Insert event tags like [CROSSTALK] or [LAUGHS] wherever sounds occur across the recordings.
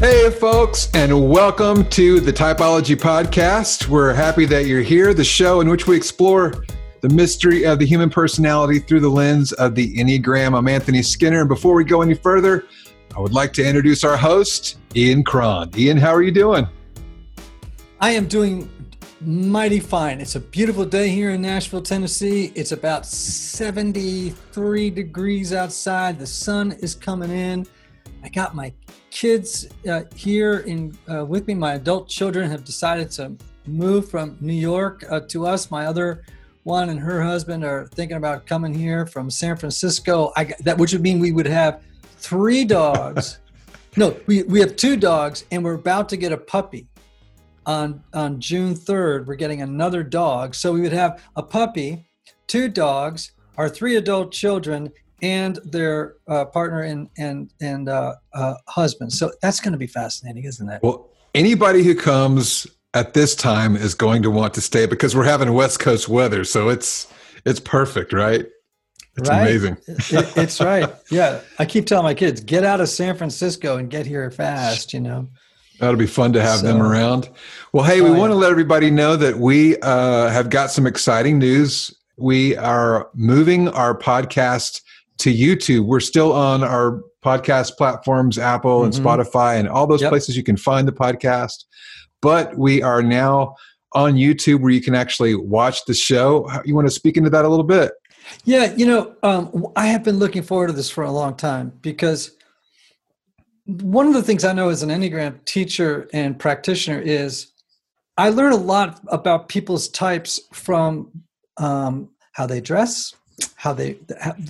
Hey, folks, and welcome to the Typology Podcast. We're happy that you're here, the show in which we explore the mystery of the human personality through the lens of the Enneagram. I'm Anthony Skinner, and before we go any further, I would like to introduce our host, Ian Cron. Ian, how are you doing? I am doing mighty fine. It's a beautiful day here in Nashville, Tennessee. It's about 73 degrees outside. The sun is coming in. I got my kids uh, here in uh, with me. My adult children have decided to move from New York uh, to us. My other one and her husband are thinking about coming here from San Francisco. I, that which would mean we would have three dogs. [LAUGHS] no, we, we have two dogs, and we're about to get a puppy. On on June third, we're getting another dog. So we would have a puppy, two dogs, our three adult children, and their uh, partner and and and uh, uh, husband. So that's going to be fascinating, isn't it? Well, anybody who comes at this time is going to want to stay because we're having West Coast weather, so it's it's perfect, right? It's right? amazing. it, it's right. Yeah, I keep telling my kids, get out of San Francisco and get here fast. You know. That'll be fun to have so, them around. Well, hey, we oh, want to let everybody know that we uh, have got some exciting news. We are moving our podcast to YouTube. We're still on our podcast platforms, Apple and mm-hmm. Spotify, and all those yep. places you can find the podcast. But we are now on YouTube where you can actually watch the show. You want to speak into that a little bit? Yeah, you know, um, I have been looking forward to this for a long time because one of the things I know as an Enneagram teacher and practitioner is I learn a lot about people's types from um, how they dress, how they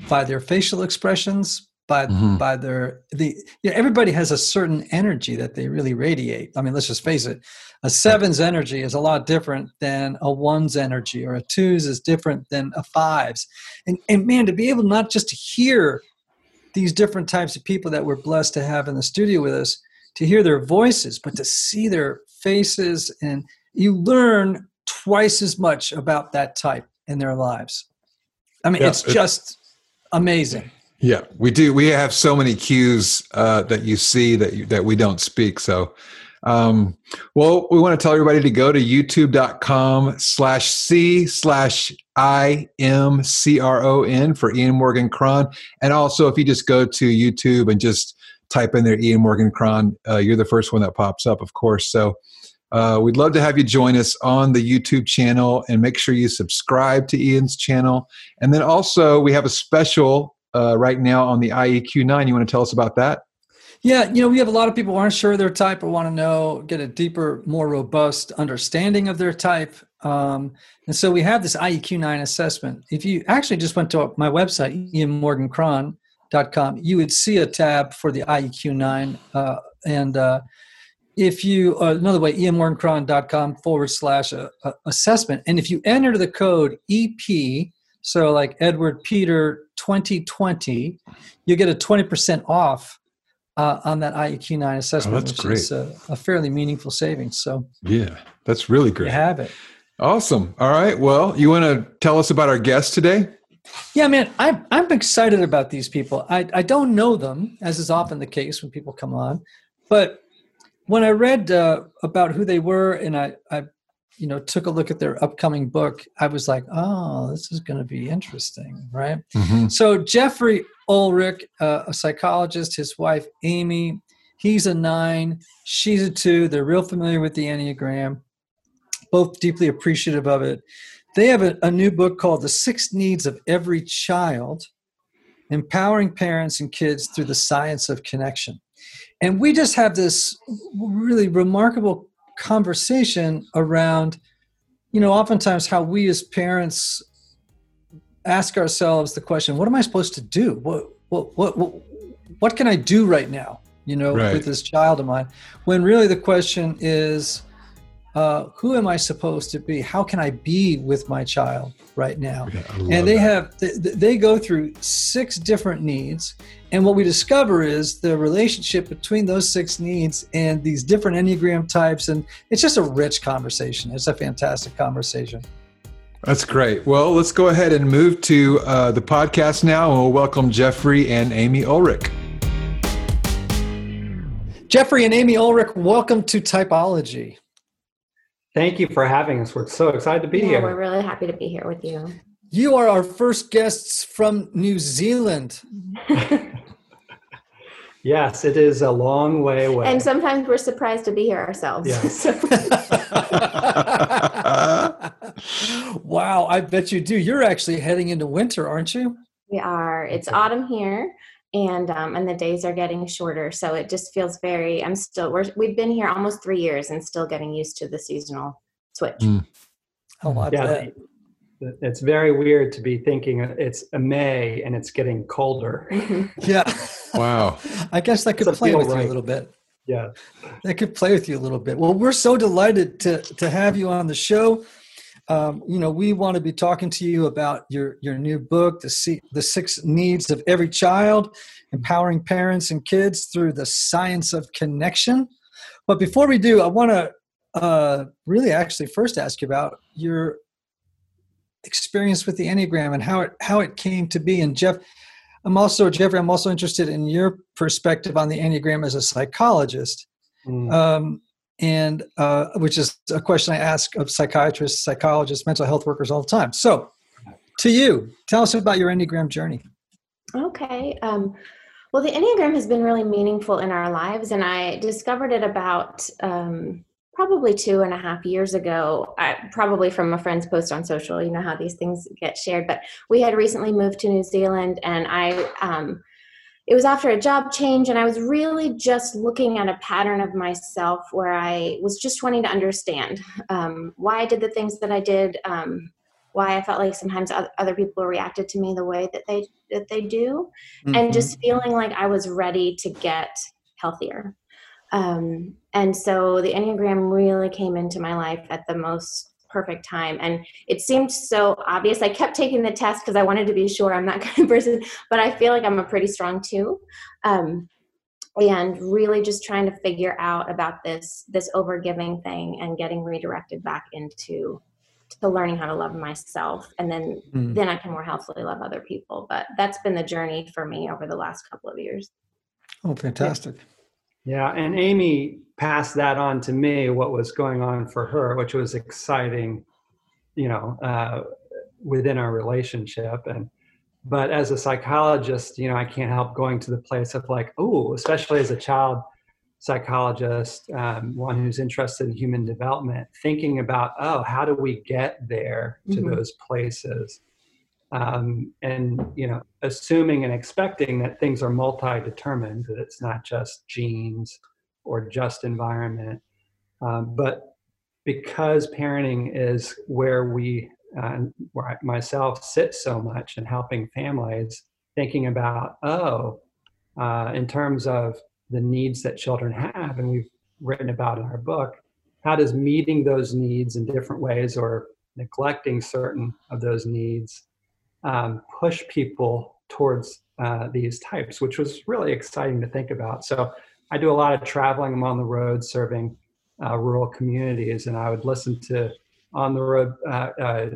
by their facial expressions by mm-hmm. by their the you know, everybody has a certain energy that they really radiate. I mean let's just face it a seven's energy is a lot different than a one's energy or a two's is different than a five's. And and man to be able not just to hear these different types of people that we're blessed to have in the studio with us to hear their voices but to see their faces and you learn twice as much about that type in their lives I mean, yeah, it's just amazing. Yeah, we do. We have so many cues uh, that you see that you, that we don't speak. So, um, well, we want to tell everybody to go to youtube.com slash C slash I M C R O N for Ian Morgan Cron. And also, if you just go to YouTube and just type in there Ian Morgan Cron, uh, you're the first one that pops up, of course. So, uh, we'd love to have you join us on the YouTube channel and make sure you subscribe to Ian's channel. And then also, we have a special uh, right now on the IEQ9. You want to tell us about that? Yeah, you know, we have a lot of people who aren't sure their type or want to know, get a deeper, more robust understanding of their type. Um, and so we have this IEQ9 assessment. If you actually just went to my website, ianmorgancron.com, you would see a tab for the IEQ9. Uh, and uh, if you uh, another way ianmorgancron.com forward slash uh, uh, assessment and if you enter the code ep so like edward peter 2020 you get a 20% off uh, on that IEQ9 assessment, oh, which great. is a, a, fairly meaningful savings. So yeah, that's really great. You have it. Awesome. All right. Well, you want to tell us about our guest today? Yeah, man, I'm I'm excited about these people. I I don't know them, as is often the case when people come on, but when I read uh, about who they were and I, I, you know, took a look at their upcoming book, I was like, oh, this is going to be interesting, right? Mm-hmm. So Jeffrey Olrick, uh, a psychologist, his wife Amy, he's a nine, she's a two. They're real familiar with the Enneagram, both deeply appreciative of it. They have a, a new book called The Six Needs of Every Child Empowering Parents and Kids Through the Science of Connection. And we just have this really remarkable conversation around, you know, oftentimes how we as parents ask ourselves the question, what am I supposed to do? What, what, what, what, what can I do right now, you know, right. with this child of mine? When really the question is, uh, who am I supposed to be? How can I be with my child right now? Yeah, and they that. have they, they go through six different needs, and what we discover is the relationship between those six needs and these different enneagram types, and it's just a rich conversation. It's a fantastic conversation. That's great. Well, let's go ahead and move to uh, the podcast now, and we'll welcome Jeffrey and Amy Olrick. Jeffrey and Amy Olrick, welcome to Typology. Thank you for having us. We're so excited to be yeah, here. We're really happy to be here with you. You are our first guests from New Zealand. [LAUGHS] yes, it is a long way away. And sometimes we're surprised to be here ourselves. Yes. [LAUGHS] [LAUGHS] wow, I bet you do. You're actually heading into winter, aren't you? we are. It's autumn here. And um, and the days are getting shorter, so it just feels very. I'm still. We're we've been here almost three years and still getting used to the seasonal switch. Mm. Oh, I yeah, bet. The- it's very weird to be thinking it's a May and it's getting colder. Yeah. Wow. [LAUGHS] I guess that could Doesn't play feel with you a little bit. Yeah. That could play with you a little bit. Well, we're so delighted to to have you on the show. Um, you know, we want to be talking to you about your your new book, the Se- the six needs of every child, empowering parents and kids through the science of connection. But before we do, I want to uh, really actually first ask you about your experience with the Enneagram and how it how it came to be. And Jeff, I'm also Jeffrey. I'm also interested in your perspective on the Enneagram as a psychologist Mm. um, and uh, which is a question I ask of psychiatrists, psychologists, mental health workers all the time. So, to you, tell us about your Enneagram journey. Okay. Um, well, the Enneagram has been really meaningful in our lives, and I discovered it about um, probably two and a half years ago, I, probably from a friend's post on social. You know how these things get shared. But we had recently moved to New Zealand, and I. Um, it was after a job change, and I was really just looking at a pattern of myself where I was just wanting to understand um, why I did the things that I did, um, why I felt like sometimes other people reacted to me the way that they that they do, Mm-hmm. and just feeling like I was ready to get healthier. Um, and so the Enneagram really came into my life at the most perfect time. And it seemed so obvious. I kept taking the test because I wanted to be sure I'm that [LAUGHS] kind of person, but I feel like I'm a pretty strong two. Um, and really just trying to figure out about this this overgiving thing and getting redirected back into to learning how to love myself and then Mm. then i can more healthfully love other people but that's been the journey for me over the last couple of years Oh, fantastic! Yeah, and Amy passed that on to me what was going on for her, which was exciting, you know, uh, within our relationship. And but as a psychologist, you know, I can't help going to the place of like, oh, especially as a child psychologist, um, one who's interested in human development, thinking about, oh, how do we get there to Mhm. those places? Um, and you know assuming and expecting that things are multi-determined that it's not just genes or just environment. Um, but because parenting is where we uh, where I, myself sit so much in helping families thinking about oh uh, in terms of the needs that children have and we've written about in our book how does meeting those needs in different ways or neglecting certain of those needs um, push people towards uh, these types, which was really exciting to think about. So I do a lot of traveling. I'm on the road serving uh, rural communities, and I would listen to on the road, uh, uh,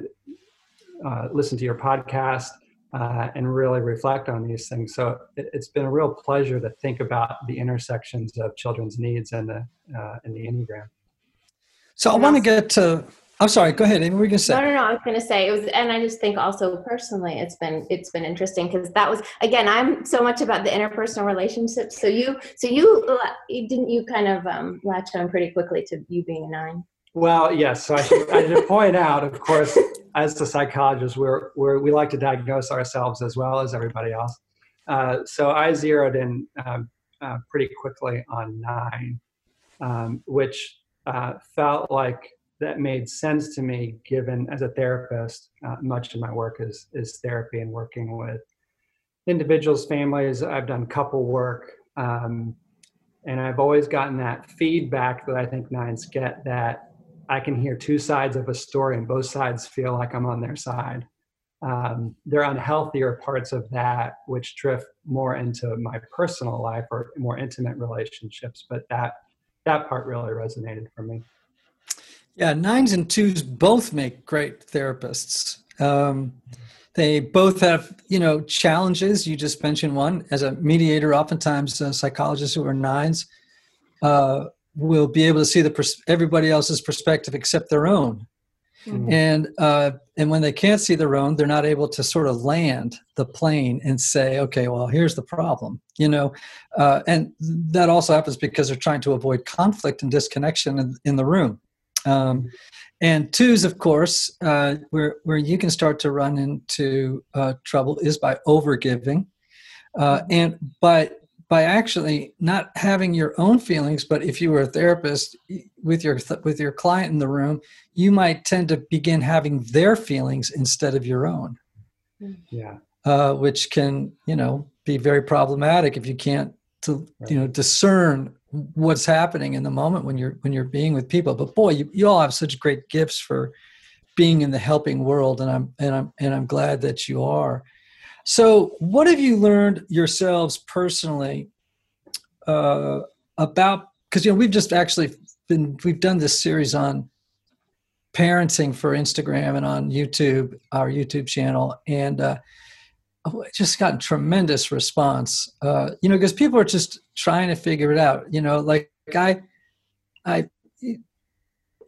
uh, listen to your podcast, uh, and really reflect on these things. So it, it's been a real pleasure to think about the intersections of children's needs and the uh, and the enneagram. So I want to get to. I'm sorry. Go ahead. Amy, what were you going to say? No, no, no. I was going to say it was, and I just think also personally, it's been it's been interesting because that was again, I'm so much about the interpersonal relationships. So you, so you, you didn't you kind of um, latch on pretty quickly to you being a nine. Well, yes. So I should, I should point out, of course, as the psychologist, we're, we're, we like to diagnose ourselves as well as everybody else. Uh, so I zeroed in um, uh, pretty quickly on nine, um, which uh, felt like that made sense to me, given as a therapist, uh, much of my work is is therapy and working with individuals, families. I've done couple work, um, and I've always gotten that feedback that I think nines get that I can hear two sides of a story, and both sides feel like I'm on their side. Um, there are unhealthier parts of that which drift more into my personal life or more intimate relationships, but that that part really resonated for me. Yeah, nines and twos both make great therapists. Um, they both have, you know, challenges. You just mentioned one as a mediator. Oftentimes, uh, psychologists who are nines uh, will be able to see the pers- everybody else's perspective except their own. Mhm. And uh, and when they can't see their own, they're not able to sort of land the plane and say, okay, well, here's the problem, you know. Uh, and that also happens because they're trying to avoid conflict and disconnection in, in the room. Um, and twos, of course, uh, where where you can start to run into uh, trouble is by overgiving, uh, and by by actually not having your own feelings. But if you were a therapist with your with your client in the room, you might tend to begin having their feelings instead of your own, Yeah. uh, which can you know be very problematic if you can't to you know discern what's happening in the moment when you're when you're being with people. But boy, you, you all have such great gifts for being in the helping world, and I'm and I'm and I'm glad that you are. So, what have you learned yourselves personally uh, about? Because you know we've just actually been we've done this series on parenting for Instagram and on YouTube, our YouTube channel, and uh, just got tremendous response. Uh, you know, because people are just trying to figure it out. You know, like I, I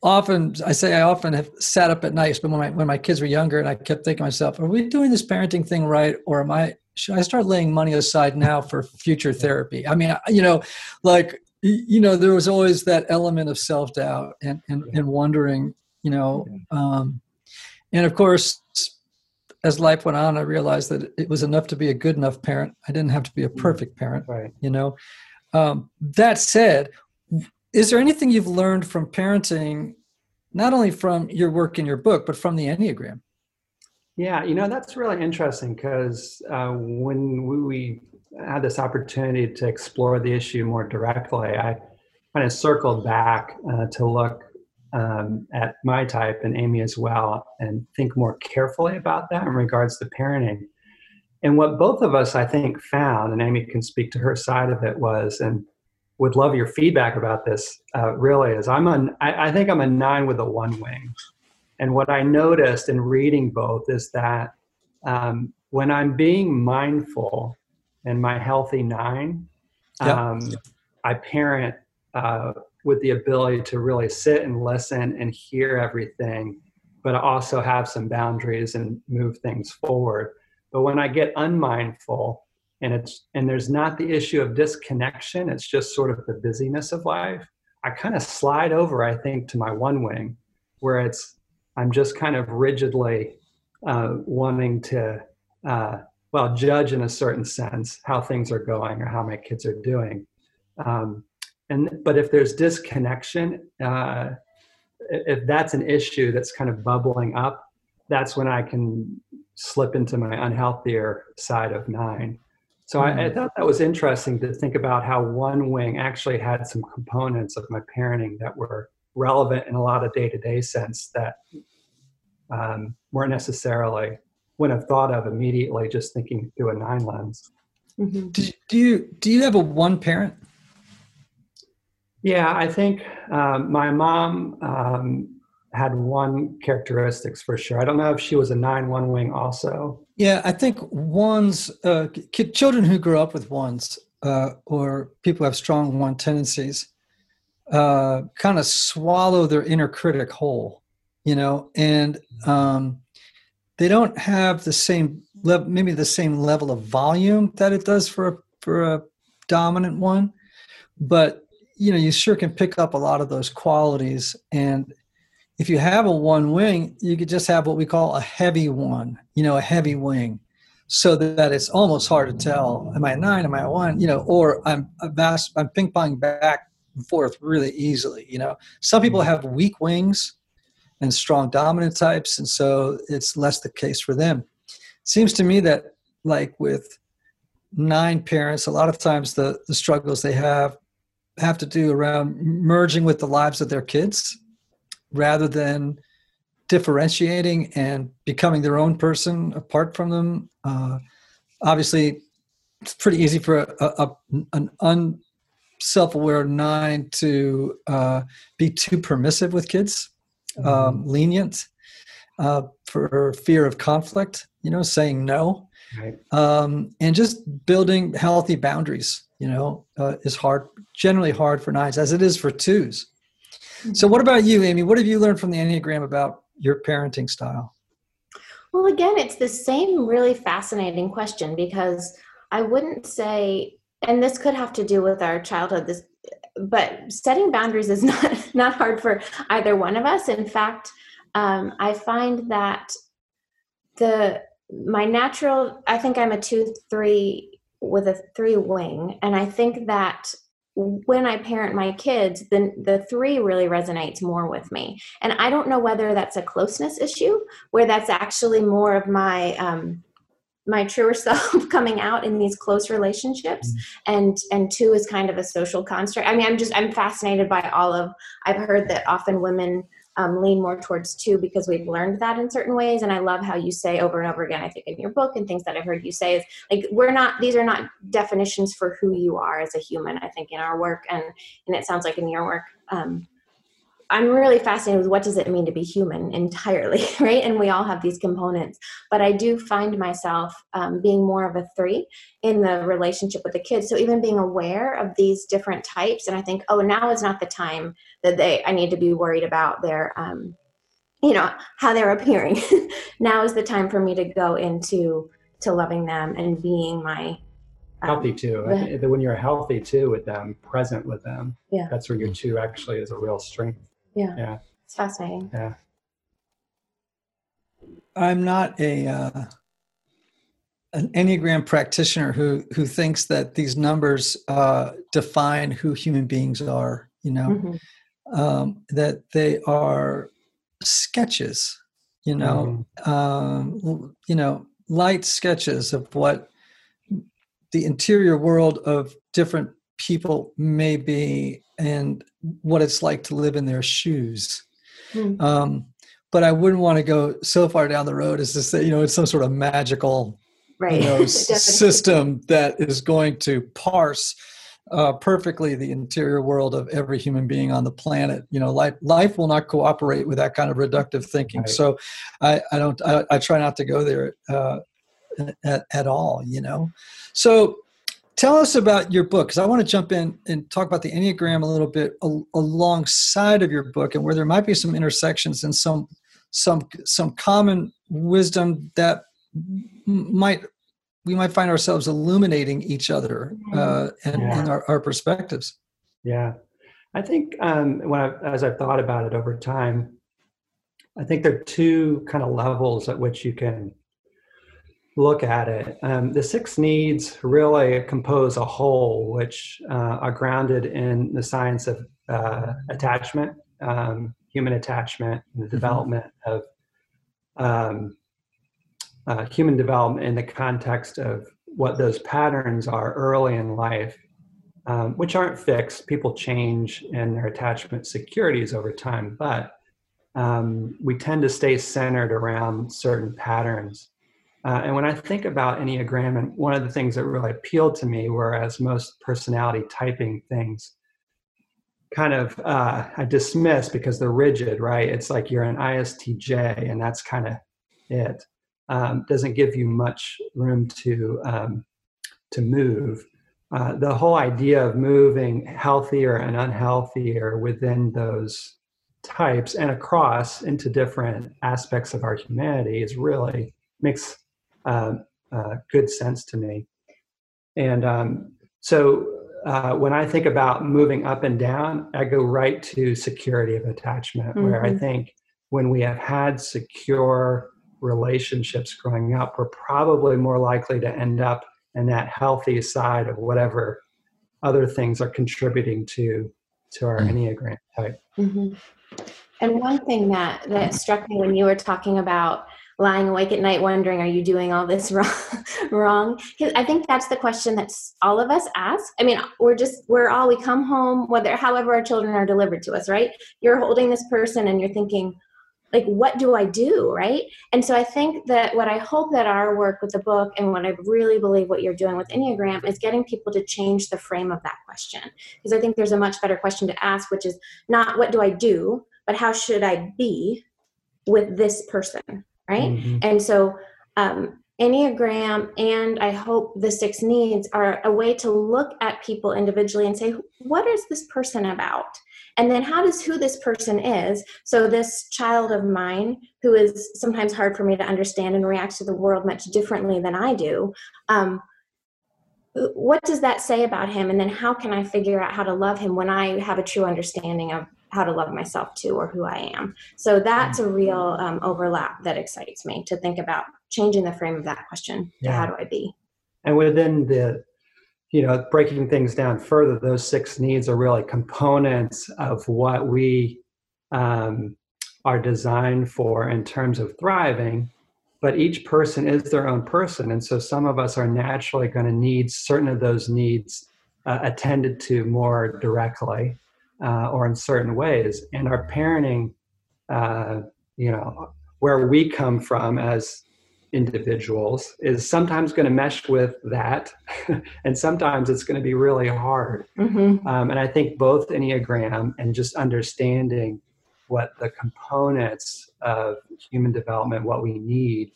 often I say I often have sat up at night, but when my when my kids were younger, and I kept thinking to myself, are we doing this parenting thing right, or am I? Should I start laying money aside now for future therapy? I mean, you know, like you know, there was always that element of self doubt and, and and wondering, you know, um, and of course, as life went on, I realized that it was enough to be a good enough parent. I didn't have to be a perfect parent, Right. you know. Um, that said, is there anything you've learned from parenting, not only from your work in your book, but from the Enneagram? Yeah, you know, that's really interesting because uh, when we, we had this opportunity to explore the issue more directly, I kind of circled back uh, to look um, at my type and Amy as well and think more carefully about that in regards to parenting. And what both of us, I think, found, and Amy can speak to her side of it, was, and would love your feedback about this, uh, really, is I'm a, I, I think I'm a nine with a one wing. And what I noticed in reading both is that um, when I'm being mindful and my healthy nine, Yep. um, I parent uh, with the ability to really sit and listen and hear everything, but also have some boundaries and move things forward. But when I get unmindful and it's and there's not the issue of disconnection, it's just sort of the busyness of life. I kind of slide over, I think, to my one wing, where it's I'm just kind of rigidly uh, wanting to, uh, well, judge in a certain sense how things are going or how my kids are doing. Um, and but if there's disconnection, uh, if that's an issue that's kind of bubbling up, that's when I can slip into my unhealthier side of nine. So I, I thought that was interesting to think about how one wing actually had some components of my parenting that were relevant in a lot of day-to-day sense that um, weren't necessarily wouldn't have thought of immediately just thinking through a nine lens. Mhm. Do, do you do you have a one parent? Yeah, I think um, my mom um, had one characteristics for sure. I don't know if she was a nine one wing also. Yeah, I think ones uh, ki- children who grow up with ones uh, or people who have strong one tendencies uh, kind of swallow their inner critic whole, you know, and um, they don't have the same maybe the same level of volume that it does for a, for a dominant one, but you know, you sure can pick up a lot of those qualities and if you have a one wing, you could just have what we call a heavy one, you know, a heavy wing, so that it's almost hard to tell. Am I a nine? Am I a one? You know, or I'm a vast, I'm ping pong back and forth really easily. You know, some people mm-hmm. have weak wings and strong dominant types, and so it's less the case for them. it Seems to me that, like with nine parents, a lot of times the the struggles they have have to do around merging with the lives of their kids rather than differentiating and becoming their own person apart from them. Uh, obviously, it's pretty easy for a, a, an unself-aware nine to uh, be too permissive with kids, um, lenient uh, for fear of conflict. You know, saying no. Right. um, and just building healthy boundaries you know uh, is hard generally hard for nines as it is for 2s so what about you amy what have you learned from the enneagram about your parenting style Well, again, it's the same really fascinating question because I wouldn't say, and this could have to do with our childhood. This, but setting boundaries is [LAUGHS] not not hard for either one of us. In fact, um, I find that the my natural, I think I'm a two three with a three wing, and I think that when I parent my kids, then the three really resonates more with me. And I don't know whether that's a closeness issue, where that's actually more of my um, my truer [LAUGHS] self coming out in these close relationships, and and two is kind of a social construct. I mean, I'm just I'm fascinated by all of. I've heard that often women um, lean more towards two because we've learned that in certain ways. And I love how you say over and over again, I think in your book and things that I've heard you say is like, we're not, these are not definitions for who you are as a human, I think in our work. And, and it sounds like in your work, um, I'm really fascinated with what does it mean to be human entirely, [LAUGHS] right? And we all have these components, but I do find myself um, being more of a three in the relationship with the kids. So even being aware of these different types, and I think, oh, now is not the time that they I need to be worried about their, um, you know, how they're appearing. [LAUGHS] now is the time for me to go into to loving them and being my um, healthy too. When you're healthy too with them, present with them, Yeah. that's where your two actually is a real strength. Yeah, Yeah, it's fascinating. yeah. i'm not a uh, an enneagram practitioner who who thinks that these numbers uh, define who human beings are you know Mhm. um, that they are sketches you know um, you know light sketches of what the interior world of different people may be and what it's like to live in their shoes Hmm. um, but i wouldn't want to go so far down the road as to say you know it's some sort of magical Right. you know, [LAUGHS] system that is going to parse uh, perfectly the interior world of every human being on the planet. You know, life life will not cooperate with that kind of reductive thinking. Right. So, I, I don't. I, I try not to go there uh, at, at all. You know, so. Tell us about your book because I want to jump in and talk about the Enneagram a little bit al- alongside of your book and where there might be some intersections and some some some common wisdom that might we might find ourselves illuminating each other uh, and, Yeah. and our, our perspectives. Yeah, I think um, when I, as I've thought about it over time, I think there are two kind of levels at which you can look at it. Um, the six needs really compose a whole, which uh, are grounded in the science of uh, attachment, um, human attachment, and the development of um, uh, human development in the context of what those patterns are early in life um, which aren't fixed. People change in their attachment securities over time, but um, we tend to stay centered around certain patterns. Uh, and when I think about Enneagram, and one of the things that really appealed to me, whereas most personality typing things kind of uh, I dismiss because they're rigid, right? It's like you're an ISTJ, and that's kind of it. Um, doesn't give you much room to um, to move uh, the whole idea of moving healthier and unhealthier within those types and across into different aspects of our humanity is really makes uh, uh, good sense to me. And um, so uh, when I think about moving up and down, I go right to security of attachment, where I Mhm. think when we have had secure relationships growing up, we're probably more likely to end up in that healthy side of whatever other things are contributing to to our Mm. enneagram type. hmm And one thing that that struck me when you were talking about lying awake at night, wondering, "Are you doing all this [LAUGHS] wrong?" wrong? 'Cause I think that's the question that all of us ask. I mean, we're just we're all we come home, whether however our children are delivered to us, right? You're holding this person and you're thinking, like, what do I do, right? And so I think that what I hope that our work with the book and what I really believe what you're doing with Enneagram is getting people to change the frame of that question. Because I think there's a much better question to ask, which is not what do I do, but how should I be with this person, right? Mhm. And so um, Enneagram and I hope the six needs are a way to look at people individually and say, what is this person about? And then how does who this person is? So, this child of mine, who is sometimes hard for me to understand and reacts to the world much differently than I do, um, what does that say about him? And then how can I figure out how to love him when I have a true understanding of how to love myself too or who I am? So, that's a real um, overlap that excites me to think about changing the frame of that question yeah. how do I be? And within the you know, breaking things down further, those six needs are really components of what we um, are designed for in terms of thriving. But each person is their own person. And so some of us are naturally going to need certain of those needs uh, attended to more directly uh, or in certain ways. And our parenting, uh, you know, where we come from as individuals is sometimes going to mesh with that [LAUGHS] and sometimes it's going to be really hard mm-hmm. um, and i think both enneagram and just understanding what the components of human development what we need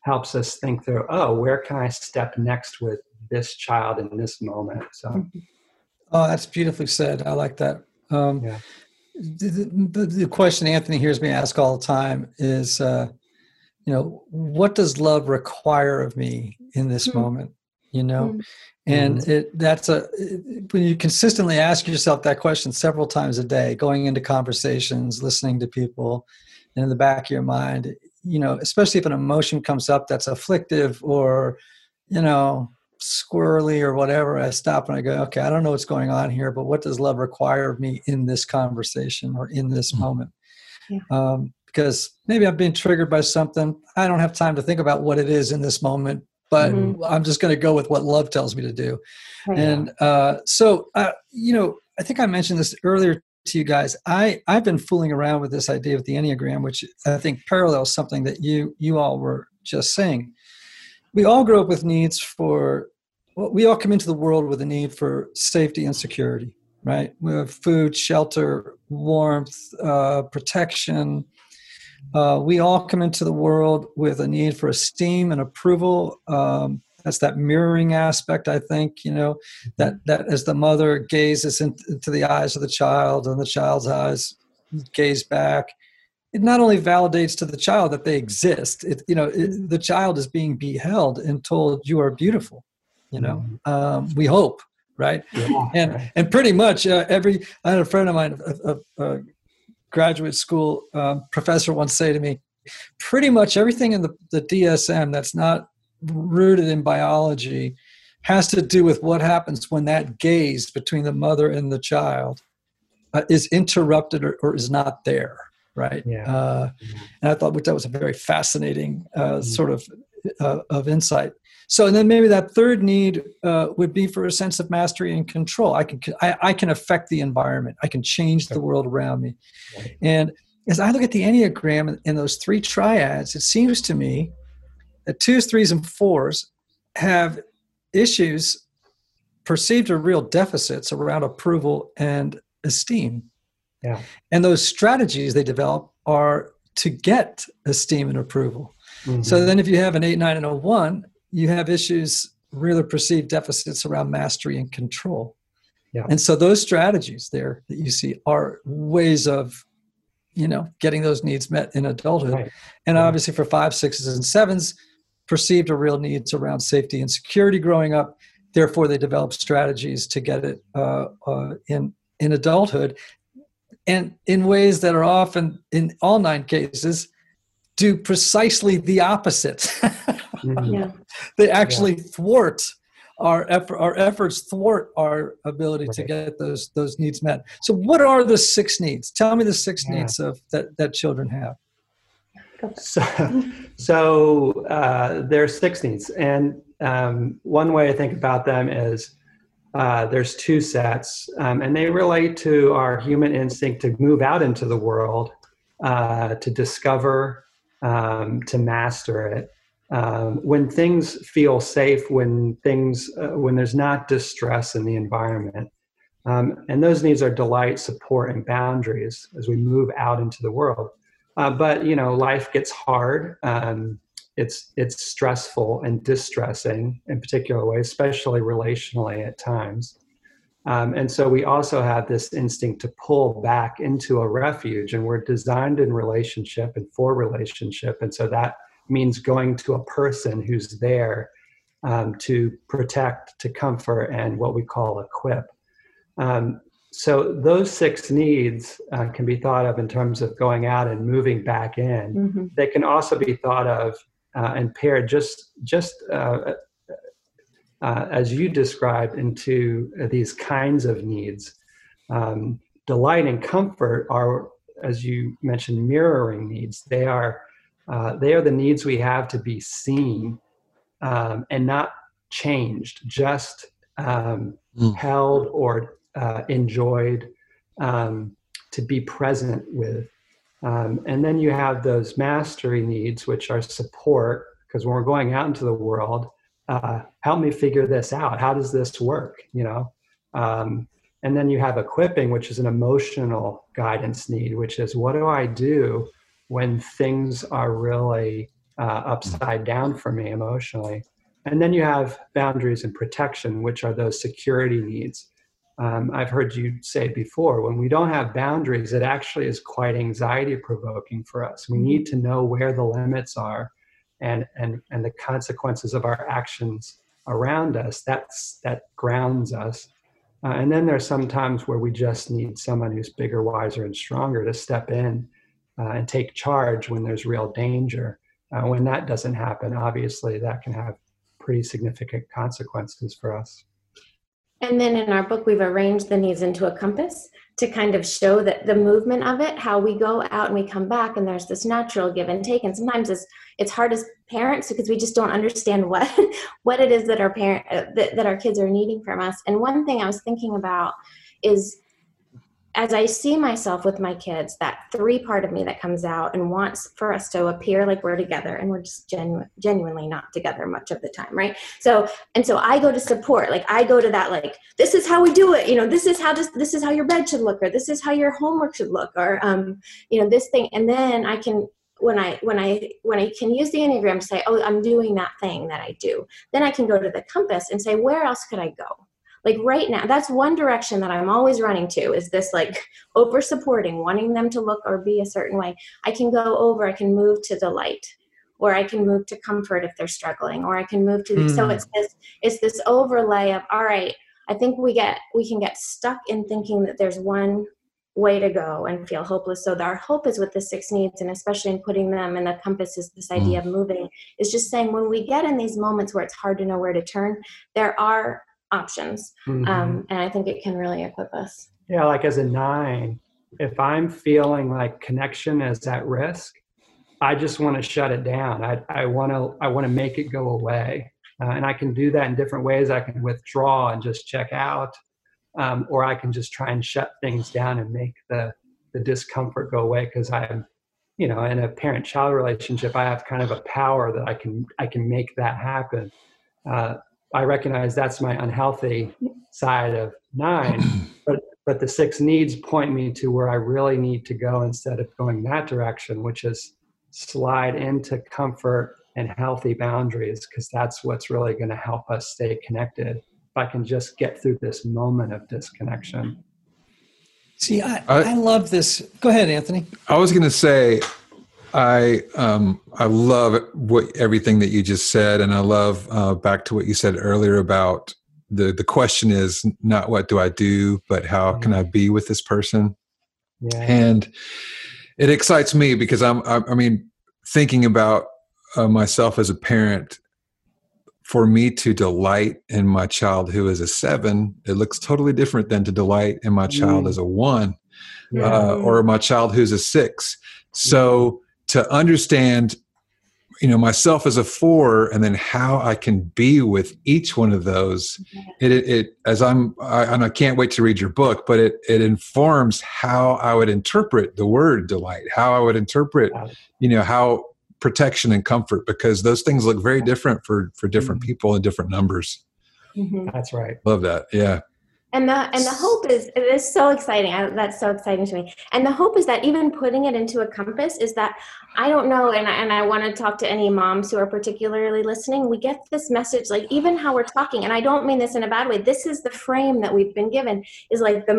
helps us think through oh where can i step next with this child in this moment so mm-hmm. oh that's beautifully said i like that um, yeah. the, the, the, question anthony hears me ask all the time is uh, you know what does love require of me in this mm-hmm. moment you know mm-hmm. and it that's a when you consistently ask yourself that question several times a day going into conversations listening to people and in the back of your mind you know especially if an emotion comes up that's afflictive or you know squirrely or whatever i stop and i go okay i don't know what's going on here but what does love require of me in this conversation or in this mm-hmm. moment yeah. um, because maybe I've been triggered by something. I don't have time to think about what it is in this moment, but mm-hmm. I'm just going to go with what love tells me to do. Right. And uh, so, uh, you know, I think I mentioned this earlier to you guys. I I've been fooling around with this idea of the enneagram, which I think parallels something that you you all were just saying. We all grow up with needs for. Well, we all come into the world with a need for safety and security, right? We have food, shelter, warmth, uh, protection, uh, we all come into the world with a need for esteem and approval. Um, that's that mirroring aspect, I think, you know, that, that as the mother gazes into the eyes of the child and the child's eyes gaze back, it not only validates to the child that they exist, it, you know, it, the child is being beheld and told you are beautiful, you know, mm-hmm. um, we hope, right? Yeah, [LAUGHS] and, and pretty much uh, every, I had a friend of mine, a, a, a graduate school um, professor once say to me, pretty much everything in the, the DSM that's not rooted in biology has to do with what happens when that gaze between the mother and the child uh, is interrupted or, or, is not there right yeah. Uh, and i thought that was a very fascinating uh, mm-hmm. sort of uh, of insight so, and then maybe that third need uh, would be for a sense of mastery and control. I can I, I can affect the environment. I can change the world around me. And as I look at the enneagram and those three triads, it seems to me that twos, threes, and fours have issues perceived or real deficits around approval and esteem. Yeah. And those strategies they develop are to get esteem and approval. Mm-hmm. So then if you have an eight, nine, and a one, you have issues, really perceived deficits around mastery and control. Yeah. And so those strategies there that you see are ways of, you know, getting those needs met in adulthood. Right. And right. obviously for five, sixes, and sevens, perceived or real needs around safety and security growing up. Therefore, they develop strategies to get it uh, uh, in in adulthood, and in ways that are often, in all nine cases, do precisely the opposite. [LAUGHS] mm-hmm. yeah. They actually yeah. thwart our effort, our efforts thwart our ability right. to get those those needs met. So, what are the six needs? Tell me the six yeah. needs of that that children have. So, [LAUGHS] so uh, there's six needs, and um, one way I think about them is uh, there's two sets, um, and they relate to our human instinct to move out into the world, uh, to discover, um, to master it, um, when things feel safe, when things, uh, when there's not distress in the environment. Um, and those needs are delight, support, and boundaries as we move out into the world. Uh, but you know, life gets hard. Um, it's it's stressful and distressing in particular ways, especially relationally at times. Um, and so we also have this instinct to pull back into a refuge, and we're designed in relationship and for relationship. And so that means going to a person who's there um, to protect, to comfort, and what we call equip. Um, so those six needs uh, can be thought of in terms of going out and moving back in. Mm-hmm. They can also be thought of uh, and paired just just uh, uh, as you described, into these kinds of needs. Um, delight and comfort are, as you mentioned, mirroring needs. They are uh, they are the needs we have to be seen um, and not changed, just um, mm. held or uh, enjoyed, um, to be present with. Um, and then you have those mastery needs, which are support, because when we're going out into the world, uh, help me figure this out. How does this work? You know, um, and then you have equipping, which is an emotional guidance need, which is what do I do when things are really uh, upside down for me emotionally? And then you have boundaries and protection, which are those security needs. Um, I've heard you say before, when we don't have boundaries, it actually is quite anxiety provoking for us. We need to know where the limits are and and and the consequences of our actions around us that's that grounds us uh, and then there's some times where we just need someone who's bigger wiser and stronger to step in uh, and take charge when there's real danger uh, when that doesn't happen obviously that can have pretty significant consequences for us and then in our book, we've arranged the needs into a compass to kind of show that the movement of it, how we go out and we come back, and there's this natural give and take. And sometimes it's it's hard as parents because we just don't understand [LAUGHS] what what it is that our parent uh, that, that our kids are needing from us. And one thing I was thinking about is as I see myself with my kids, that three part of me that comes out and wants for us to appear like we're together, and we're just genu- genuinely not together much of the time, right? So, and so I go to support, like I go to that, like this is how we do it, you know, this is how this this is how your bed should look, or this is how your homework should look, or um, you know, this thing, and then I can when I when I when I can use the enneagram to say, oh, I'm doing that thing that I do, then I can go to the compass and say, where else could I go? Like right now that's one direction that i'm always running to is this like [LAUGHS] over supporting wanting them to look or be a certain way i can go over i can move to delight or i can move to comfort if they're struggling or i can move to mm. so hmm. it's this it's this overlay of all right i think we get we can get stuck in thinking that there's one way to go and feel hopeless so our hope is with the six needs and especially in putting them in the compass is this idea mm. of moving is just saying when we get in these moments where it's hard to know where to turn there are options. Mm-hmm. Um, and I think it can really equip us. Yeah, like as a nine, if I'm feeling like connection is at risk, I just want to shut it down. I, I want to I want to make it go away, uh, and I can do that in different ways. I can withdraw and just check out, um, or I can just try and shut things down and make the the discomfort go away because I'm, you know, in a parent-child relationship, I have kind of a power that I can I can make that happen. Uh, I recognize that's my unhealthy mm-hmm. side of nine, [CLEARS THROAT] but but the six needs point me to where I really need to go instead of going that direction, which is slide into comfort and healthy boundaries, because that's what's really going to help us stay connected. If I can just get through this moment of disconnection. See, I, I, I love this. Go ahead, Anthony. I was going to say, I um, I love what everything that you just said, and I love uh, back to what you said earlier about the the question is not what do I do, but how can I be with this person, yeah. and it excites me because I'm I, I mean thinking about uh, myself as a parent. For me to delight in my child who is a seven, it looks totally different than to delight in my child mm. as a one, yeah. uh, or my child who's a six. So to understand you know myself as a four and then how i can be with each one of those. It, it, it as i'm I, and i can't wait to read your book but it it informs how i would interpret the word delight how i would interpret you know how protection and comfort because those things look very different for for different mm-hmm. people and different numbers. Mm-hmm. that's right. Love that. Yeah and the and the hope is it is so exciting. I, that's so exciting to me. And the hope is that even putting it into a compass is that i don't know and I, and I want to talk to any moms who are particularly listening we get this message like even how we're talking and i don't mean this in a bad way this is the frame that we've been given is like the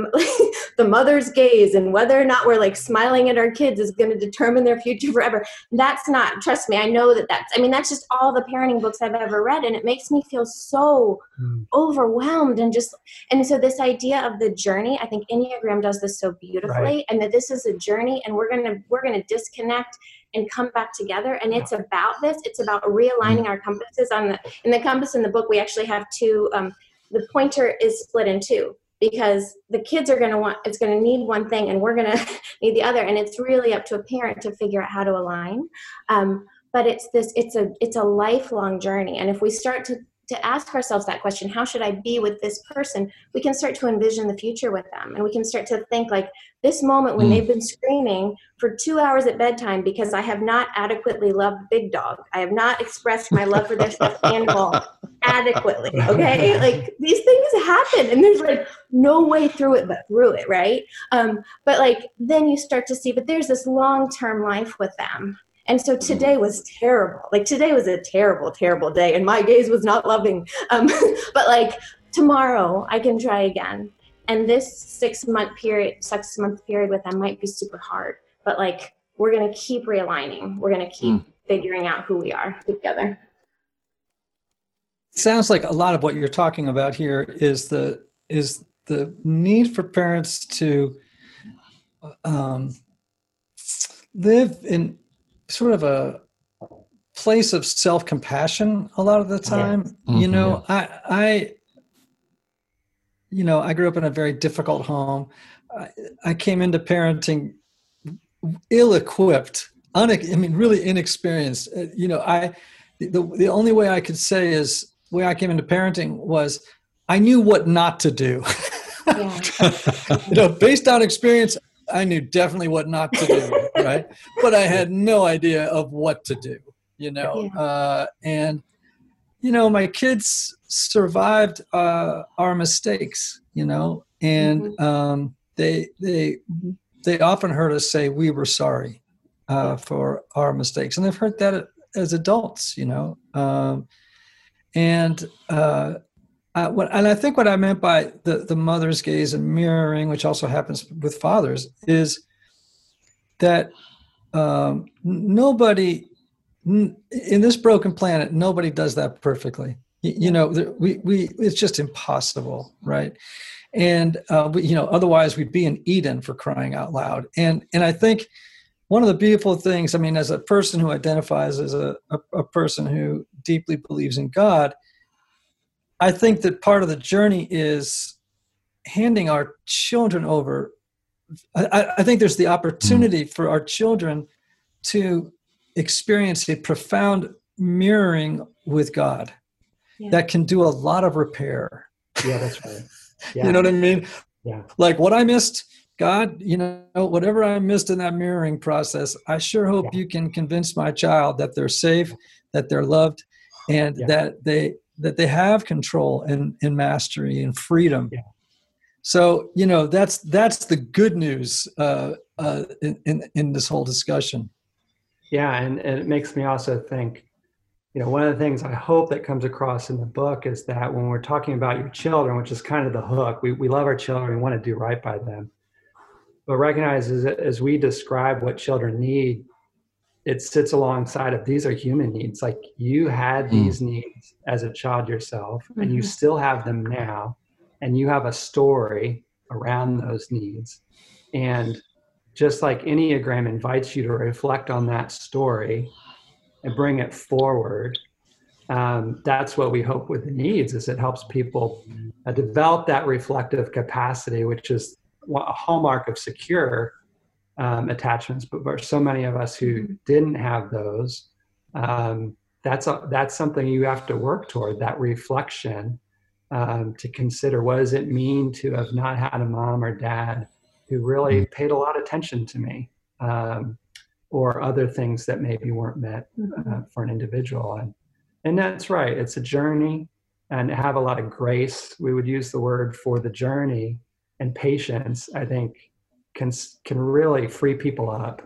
[LAUGHS] the mother's gaze and whether or not we're like smiling at our kids is going to determine their future forever. That's not trust me i know that that's i mean that's just all the parenting books i've ever read and it makes me feel so mm. overwhelmed and just and so this idea of the journey i think enneagram does this so beautifully right. and that this is a journey and we're gonna we're gonna disconnect and come back together and it's about this. It's about realigning our compasses on the in the compass in the book we actually have two um, the pointer is split in two because the kids are going to want it's going to need one thing and we're going [LAUGHS] to need the other and it's really up to a parent to figure out how to align. Um, but it's this it's a it's a lifelong journey and if we start to to ask ourselves that question how should i be with this person? We can start to envision the future with them and we can start to think like this moment when mm. they've been screaming for two hours at bedtime because i have not adequately loved big dog. I have not expressed my love for their stuffed [LAUGHS] animal adequately [LAUGHS] okay? Like these things happen and there's like no way through it but through it right? Um, but like then you start to see but there's this long-term life with them and so today was terrible. Like today was a terrible, terrible day, and my gaze was not loving. Um, [LAUGHS] but like tomorrow, I can try again. And this six month period, six month period with them might be super hard. But like we're gonna keep realigning. We're gonna keep mm. figuring out who we are together. Sounds like a lot of what you're talking about here is the is the need for parents to um, live in sort of a place of self-compassion a lot of the time mm-hmm. you know i i you know i grew up in a very difficult home. I, I came into parenting ill-equipped un- i mean really inexperienced. Uh, you know i the, the only way i could say is the way i came into parenting was i knew what not to do. Yeah. [LAUGHS] you know based on experience I knew definitely what not to do, [LAUGHS] right? But I had no idea of what to do, you know. Yeah. Uh, and you know, my kids survived uh, our mistakes, you know, and mm-hmm. um, they they they often heard us say we were sorry uh, for our mistakes, and they've heard that as adults, you know. Um, and uh, uh, what, and I think what I meant by the, the mother's gaze and mirroring, which also happens with fathers, is that um, nobody in this broken planet, nobody does that perfectly. You, you know, we, we, it's just impossible, right? And uh, we, you know, otherwise we'd be in Eden for crying out loud. And and I think one of the beautiful things, I mean, as a person who identifies as a, a, a person who deeply believes in God, I think that part of the journey is handing our children over. I, I think there's the opportunity mm. for our children to experience a profound mirroring with God yeah. that can do a lot of repair. Yeah, that's right. Yeah. [LAUGHS] you know what I mean? Yeah. Like what I missed, God, you know, whatever I missed in that mirroring process, I sure hope yeah. you can convince my child that they're safe, that they're loved, and yeah. that they that they have control and, and mastery and freedom. Yeah. So you know that's that's the good news uh, uh, in, in, in this whole discussion. Yeah, and, and it makes me also think, you know, one of the things I hope that comes across in the book is that when we're talking about your children, which is kind of the hook, we, we love our children, we want to do right by them. But recognize as, as we describe what children need, it sits alongside of these are human needs like you had hmm. these mm. needs as a child yourself mm-hmm. and you mm-hmm. still have them now and you have a story around those needs and just like enneagram invites you to reflect on that story and bring it forward um, that's what we hope with the needs is it helps people uh, develop that reflective capacity which is a hallmark of secure um, attachments, but for so many of us who mm-hmm. didn't have those, um, that's a, that's something you have to work toward. That reflection um, to consider what does it mean to have not had a mom or dad who really mm-hmm. paid a lot of attention to me, um, or other things that maybe weren't met uh, mm-hmm. for an individual. And and that's right. It's a journey. and have a lot of grace. We would use the word for the journey and patience. I think can can really free people up.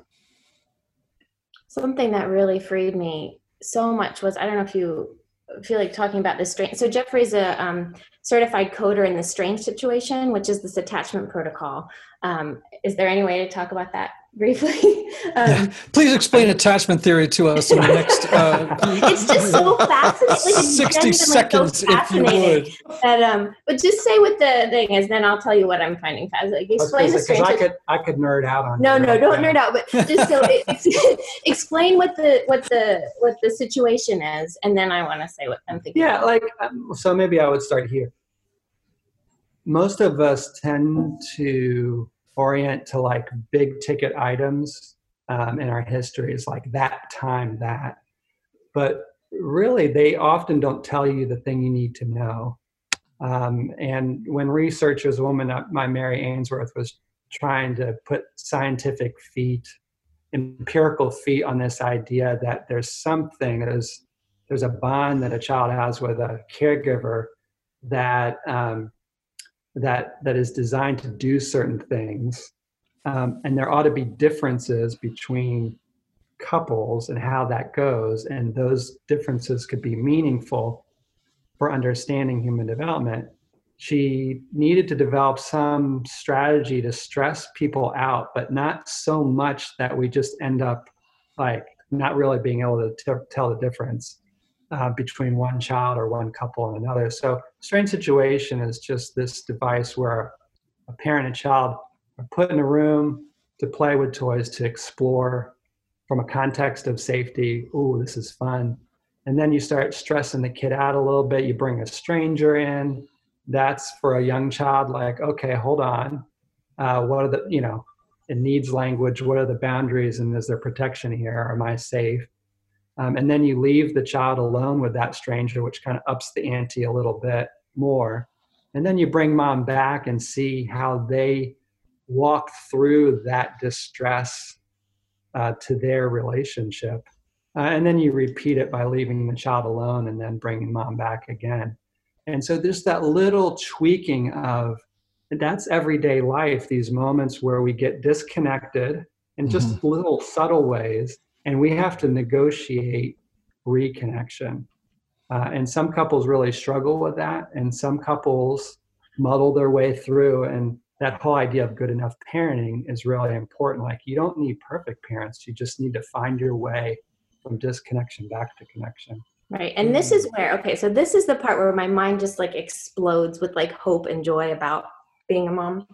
Something that really freed me so much was I don't know if you feel like talking about this strange. So Jeffrey's a um, certified coder in the strange situation, which is this attachment protocol. Um, is there any way to talk about that briefly? [LAUGHS] um, Please explain attachment theory to us in the [LAUGHS] next. Uh, it's just so fascinating. Like [LAUGHS] Sixty seconds, so if you would. That, um, but just say what the thing is, then I'll tell you what I'm finding. Like explain the strange. I could I could nerd out on. No, no, don't nerd out. But just so explain what the what the what the situation is, and then I want to say what I'm thinking. Yeah, like um, so maybe I would start here. Most of us tend to orient to like big ticket items um, in our histories, like that time, that. But really, they often don't tell you the thing you need to know. Um, and when researchers, a woman, uh, my Mary Ainsworth, was trying to put scientific feet, empirical feet on this idea that there's something, there's, there's a bond that a child has with a caregiver that um, that that is designed to do certain things. Um, and there ought to be differences between couples and how that goes and those differences could be meaningful for understanding human development. She needed to develop some strategy to stress people out but not so much that we just end up like not really being able to t- tell the difference uh, between one child or one couple and another. So, strange situation is just this device where a parent and child are put in a room to play with toys, to explore from a context of safety. Ooh, this is fun. And then you start stressing the kid out a little bit. You bring a stranger in. That's for a young child, like, okay, hold on. Uh, what are the, you know, it needs language. What are the boundaries and is there protection here? Am I safe? Um, and then you leave the child alone with that stranger, which kind of ups the ante a little bit more. And then you bring mom back and see how they walk through that distress uh, to their relationship. Uh, and then you repeat it by leaving the child alone and then bringing mom back again. And so there's that little tweaking of that's everyday life, these moments where we get disconnected in just mm-hmm. little subtle ways and we have to negotiate reconnection. Uh, and some couples really struggle with that, and some couples muddle their way through. And that whole idea of good enough parenting is really important. Like, you don't need perfect parents, you just need to find your way from disconnection back to connection. Right. And this is where, okay, so this is the part where my mind just like explodes with like hope and joy about being a mom.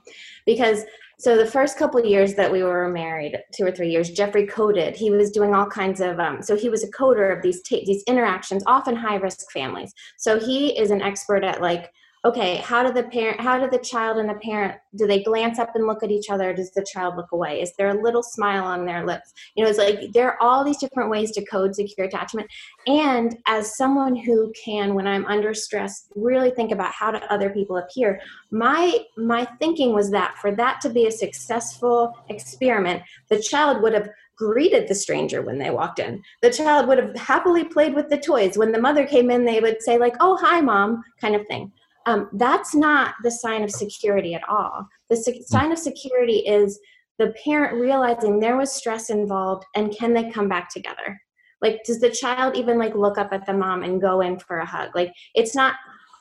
Because so the first couple years that we were married, two or three years, Jeffrey coded. He was doing all kinds of. Um, so he was a coder of these ta- these interactions, often high risk families. So he is an expert at like okay how do the parent how do the child and the parent do they glance up and look at each other? Does the child look away? Is there a little smile on their lips? You know it's like there are all these different ways to code secure attachment. And as someone who can when i'm under stress really think about how do other people appear my my thinking was that for that to be a successful experiment the child would have greeted the stranger when they walked in. The child would have happily played with the toys. When the mother came in, they would say, like, oh, hi, mom, kind of thing um, that's not the sign of security at all. The se- hmm. sign of security is the parent realizing there was stress involved and can they come back together? Like, does the child even like look up at the mom and go in for a hug? Like, it's not.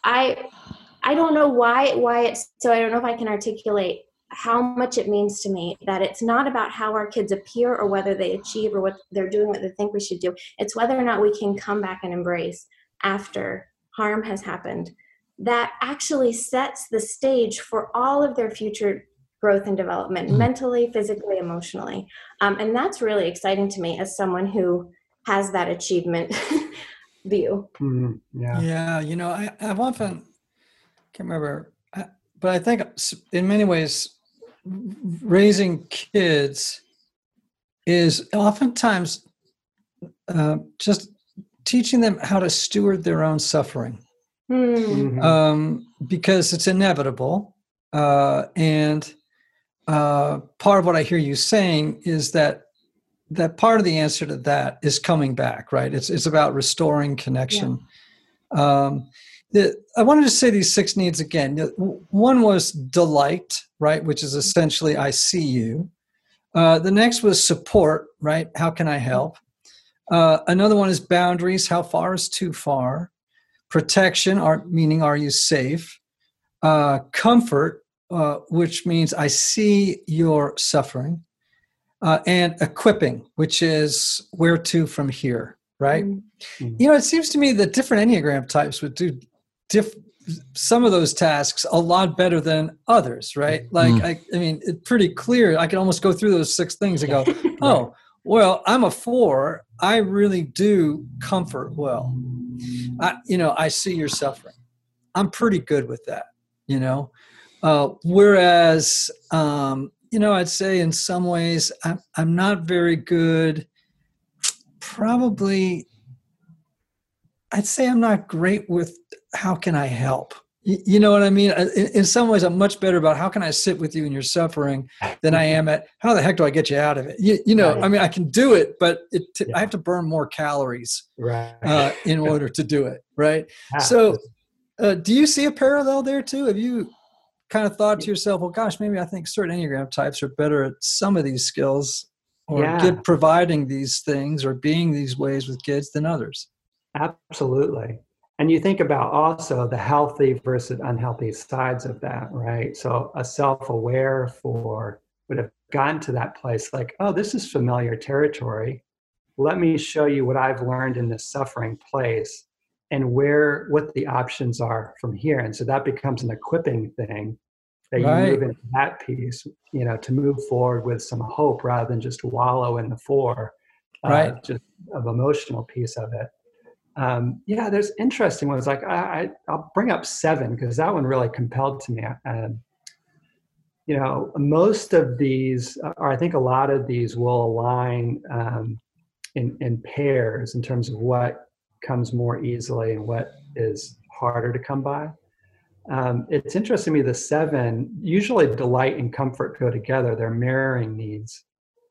I I don't know why why it's so. I don't know if I can articulate how much it means to me that it's not about how our kids appear or whether they achieve or what they're doing what they think we should do. It's whether or not we can come back and embrace after harm has happened that actually sets the stage for all of their future growth and development mm. mentally physically emotionally. Um, and that's really exciting to me as someone who has that achievement [LAUGHS] view. Mm, yeah. Yeah you know I, i've often can't remember but i think in many ways raising kids is oftentimes uh, just teaching them how to steward their own suffering mm-hmm. um, because it's inevitable. Uh, and uh, part of what I hear you saying is that that part of the answer to that is coming back, right? It's it's about restoring connection. Yeah. Um, the, I wanted to say these six needs again. One was delight, right, which is essentially I see you. Uh, the next was support, right? How can I help? Uh, another one is boundaries. How far is too far? Protection, are, meaning are you safe? Uh, comfort, uh, which means I see your suffering. Uh, and equipping, which is where to from here, right? Mm-hmm. You know, it seems to me that different Enneagram types would do diff- some of those tasks a lot better than others, right? Like, mm. I, I mean, it's pretty clear. I can almost go through those six things and go, [LAUGHS] oh, well, I'm a four. I really do comfort well. I, you know, I see your suffering. I'm pretty good with that, you know. Uh, whereas, um, you know, I'd say in some ways I'm, I'm not very good. Probably, I'd say I'm not great with how can I help? You know what I mean? In, some ways, I'm much better about how can I sit with you in your suffering than I am at how the heck do I get you out of it? You, you know, right. I mean, I can do it, but it t- yeah. I have to burn more calories right. uh, in [LAUGHS] order to do it. Right. Ah, so, uh, do you see a parallel there too? Have you kind of thought to yourself, well, gosh, maybe I think certain Enneagram types are better at some of these skills or yeah. get providing these things or being these ways with kids than others? Absolutely and you think about also the healthy versus unhealthy sides of that right? So a self-aware four would have gotten to that place like oh this is familiar territory. Let me show you what i've learned in this suffering place and where what the options are from here. And so that becomes an equipping thing that you move into that piece you know to move forward with some hope rather than just wallow in the four uh, right. just of emotional piece of it um, yeah, there's interesting ones. Like I, I will bring up seven because that one really compelled to me. Um, you know, most of these, or I think a lot of these, will align um, in in pairs in terms of what comes more easily and what is harder to come by. Um, it's interesting to me the seven usually delight and comfort go together they're mirroring needs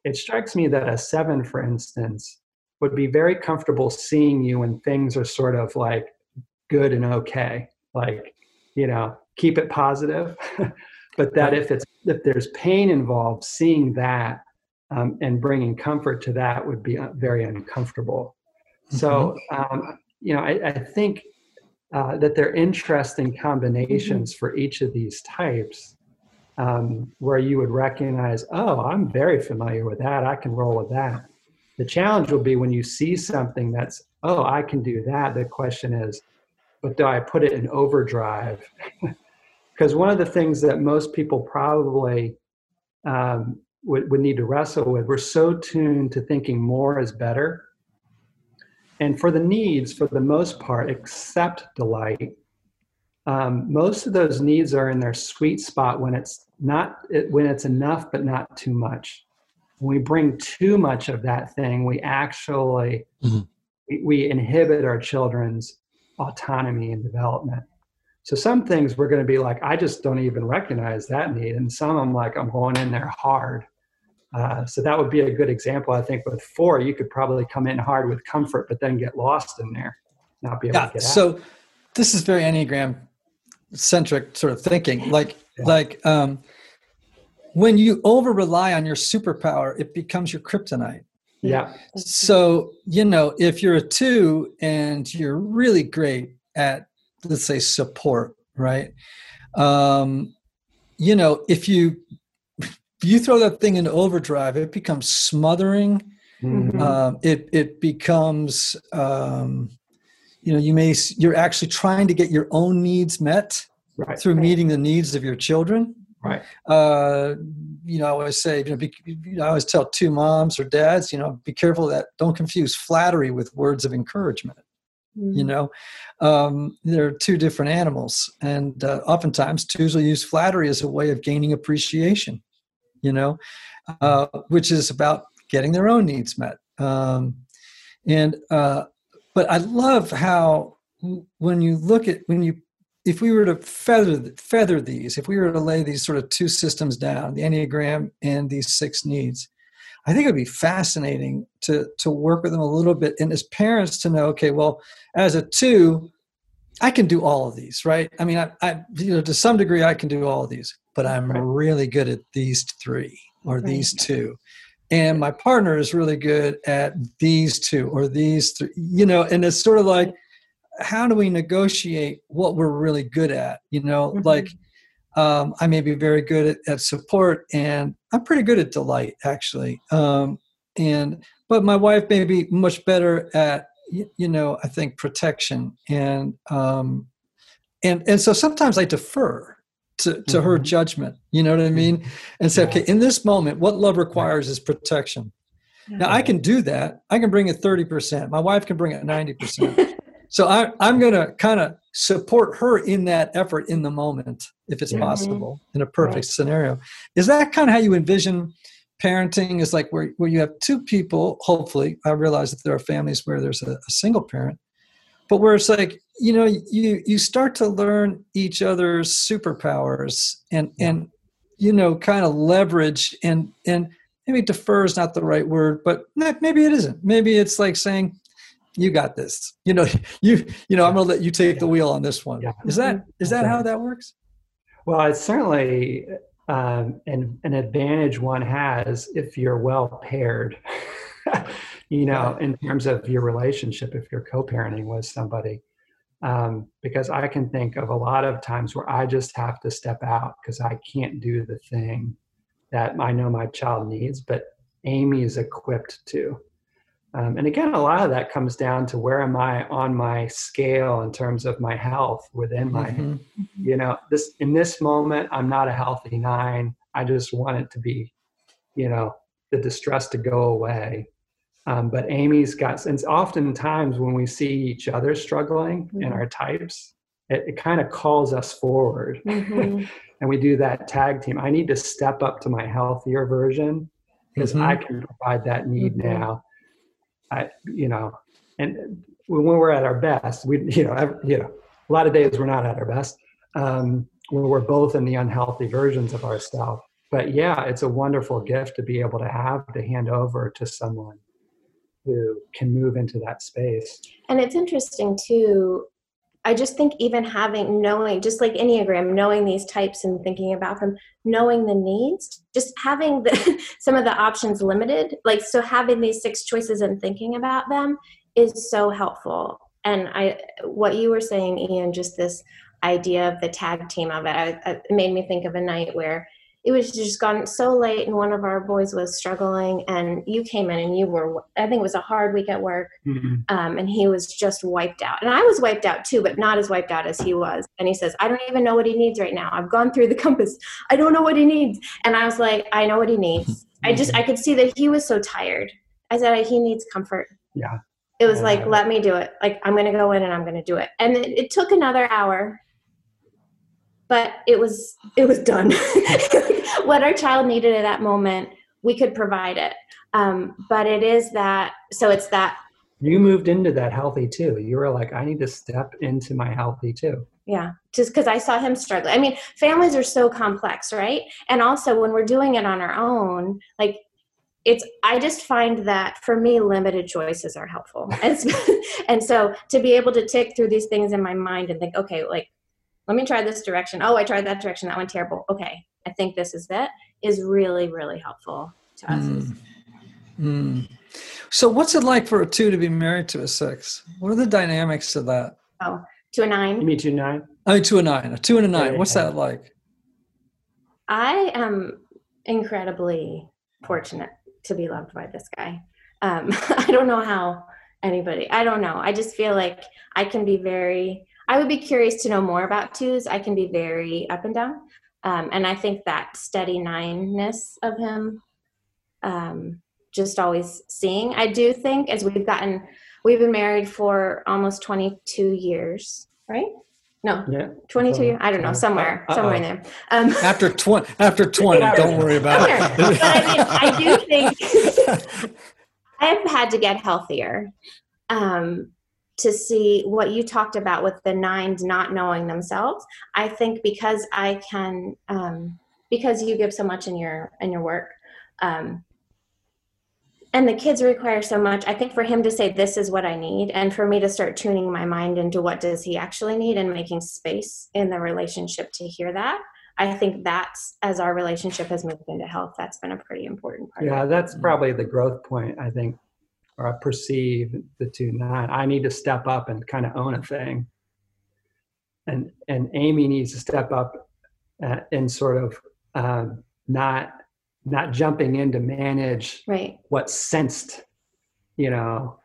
it strikes me that a seven for instance would be very comfortable seeing you when things are sort of like good and okay. Like you know keep it positive. [LAUGHS] But that if it's if there's pain involved seeing that um, and bringing comfort to that would be uh, very uncomfortable. Mm-hmm. so um, you know i, I think uh, that they're interesting combinations mm-hmm. for each of these types um, where you would recognize oh i'm very familiar with that. I can roll with that the challenge will be when you see something that's, oh, I can do that. The question is, but do I put it in overdrive? [LAUGHS] Because one of the things that most people probably um, would, would need to wrestle with, we're so tuned to thinking more is better. And for the needs, for the most part, except delight, um, most of those needs are in their sweet spot when it's not when it's enough but not too much when we bring too much of that thing, we actually mm-hmm. we, we inhibit our children's autonomy and development. So some things we're going to be like, I just don't even recognize that need, and some I'm like, I'm going in there hard. Uh, so that would be a good example. I think with four, you could probably come in hard with comfort, but then get lost in there, not be able yeah, to get out. So this is very enneagram centric sort of thinking. Like yeah. like um, when you over rely on your superpower, it becomes your kryptonite. Yeah. So, you know, if you're a two and you're really great at, let's say, support, right? Um, you know, if you if you throw that thing into overdrive, it becomes smothering. Mm-hmm. Um, it it becomes, um, you know, you may you're actually trying to get your own needs met right. through meeting the needs of your children. Right. Uh, you know, I always say, you know, be, I always tell two moms or dads, you know, be careful that don't confuse flattery with words of encouragement. Mm. You know, um, they're two different animals, and uh, oftentimes twos will use flattery as a way of gaining appreciation. You know, uh, which is about getting their own needs met. Um, and uh, but I love how when you look at when you if we were to feather feather these, if we were to lay these sort of two systems down, the Enneagram and these six needs, I think it would be fascinating to to work with them a little bit, and as parents to know, okay, well, as a two, I can do all of these, right? I mean, I, I, you know, to some degree, I can do all of these, but I'm Right. really good at these three or Right. these two, and my partner is really good at these two or these three. You know, and it's sort of like, how do we negotiate what we're really good at? You know, Mhm. like um, I may be very good at, at support, and I'm pretty good at delight, actually. Um, and but my wife may be much better at you know I think protection and um, and and so sometimes I defer to to her Mhm. judgment. You know what I mean? And say, Yeah. okay, in this moment, what love requires is protection. Now I can do that. I can bring it thirty percent. My wife can bring it ninety percent. So I, I'm going to kind of support her in that effort in the moment, if it's Mhm. possible, in a perfect scenario. Is that kind of how you envision parenting? Is like where, where you have two people, hopefully, I realize that there are families where there's a, a single parent, but where it's like, you know, you, you start to learn each other's superpowers and, Yeah. and, you know, kind of leverage and, and maybe defer is not the right word, but maybe it isn't. Maybe it's like saying, you got this. You know, [LAUGHS] you you know, I'm gonna let you take the wheel on this one. Yeah. Is that is that how that works? Well, it's certainly um, an, an advantage one has if you're well paired, [LAUGHS] you know, in terms of your relationship, if you're co parenting with somebody. Um, because I can think of a lot of times where I just have to step out because I can't do the thing that I know my child needs, but Amy is equipped to. Um, and again, a lot of that comes down to where am I on my scale in terms of my health within my Mhm. you know this in this moment i'm not a healthy nine i just want it to be you know the distress to go away um, but amy's got and oftentimes when we see each other struggling in Mhm. our types it, it kind of calls us forward Mhm. [LAUGHS] and we do that tag team i need to step up to my healthier version because i can provide that need Mhm. now i you know and when we're at our best we you know ev- you know a lot of days we're not at our best um, when we're both in the unhealthy versions of ourselves but yeah it's a wonderful gift to be able to have to hand over to someone who can move into that space And it's interesting too. I just think even having knowing, just like Enneagram, knowing these types and thinking about them, knowing the needs, just having the, [LAUGHS] some of the options limited, like so having these six choices and thinking about them is so helpful. And I, what you were saying, Ian, just this idea of the tag team of it, I, it made me think of a night where it was just gone so late and one of our boys was struggling and you came in and you were i think it was a hard week at work um, and he was just wiped out. And I was wiped out too, but not as wiped out as he was. And he says, I don't even know what he needs right now. I've gone through the compass. I don't know what he needs. And I was like, I know what he needs. I just, I could see that he was so tired. I said, he needs comfort. Yeah. It was Yeah. like, let me do it. Like, I'm going to go in and I'm going to do it. And it, it took another hour, but it was, it was done. [LAUGHS] what our child needed at that moment, we could provide it. Um, but it is that, so it's that. You moved into that healthy two. You were like i need to step into my healthy two. Yeah just because i saw him struggling i mean families are so complex right? And also when we're doing it on our own like it's i just find that for me limited choices are helpful. And, [LAUGHS] and so to be able to tick through these things in my mind and think okay like let me try this direction oh i tried that direction that went terrible okay i think this is it is really really helpful to us Mm. Mm. So, what's it like for a two to be married to a six? What are the dynamics of that? to a you nine meet you nine I mean, to a nine, a two and a nine. What's that like? I am incredibly fortunate to be loved by this guy. Um, [LAUGHS] I don't know how anybody, I don't know. I just feel like I can be very, I would be curious to know more about twos. I can be very up and down. Um, and I think that steady nine-ness of him, um, just always seeing. I do think as we've gotten, we've been married for almost 22 years, right? No, yeah 22 years. I don't know, Uh, somewhere, uh-oh. somewhere in there. Um, After twenty, after twenty, [LAUGHS] don't worry about it. but I, mean, I do think [LAUGHS] I've had to get healthier um, to see what you talked about with the nines not knowing themselves. I think because I can, um, because you give so much in your in your work, um, and the kids require so much i think for him to say this is what i need and for me to start tuning my mind into what does he actually need and making space in the relationship to hear that i think that's as our relationship has moved into health that's been a pretty important part yeah that's probably the growth point i think or i perceive the two nine i need to step up and kind of own a thing. And and amy needs to step up uh, and sort of um, not not jumping in to manage right. what sensed you know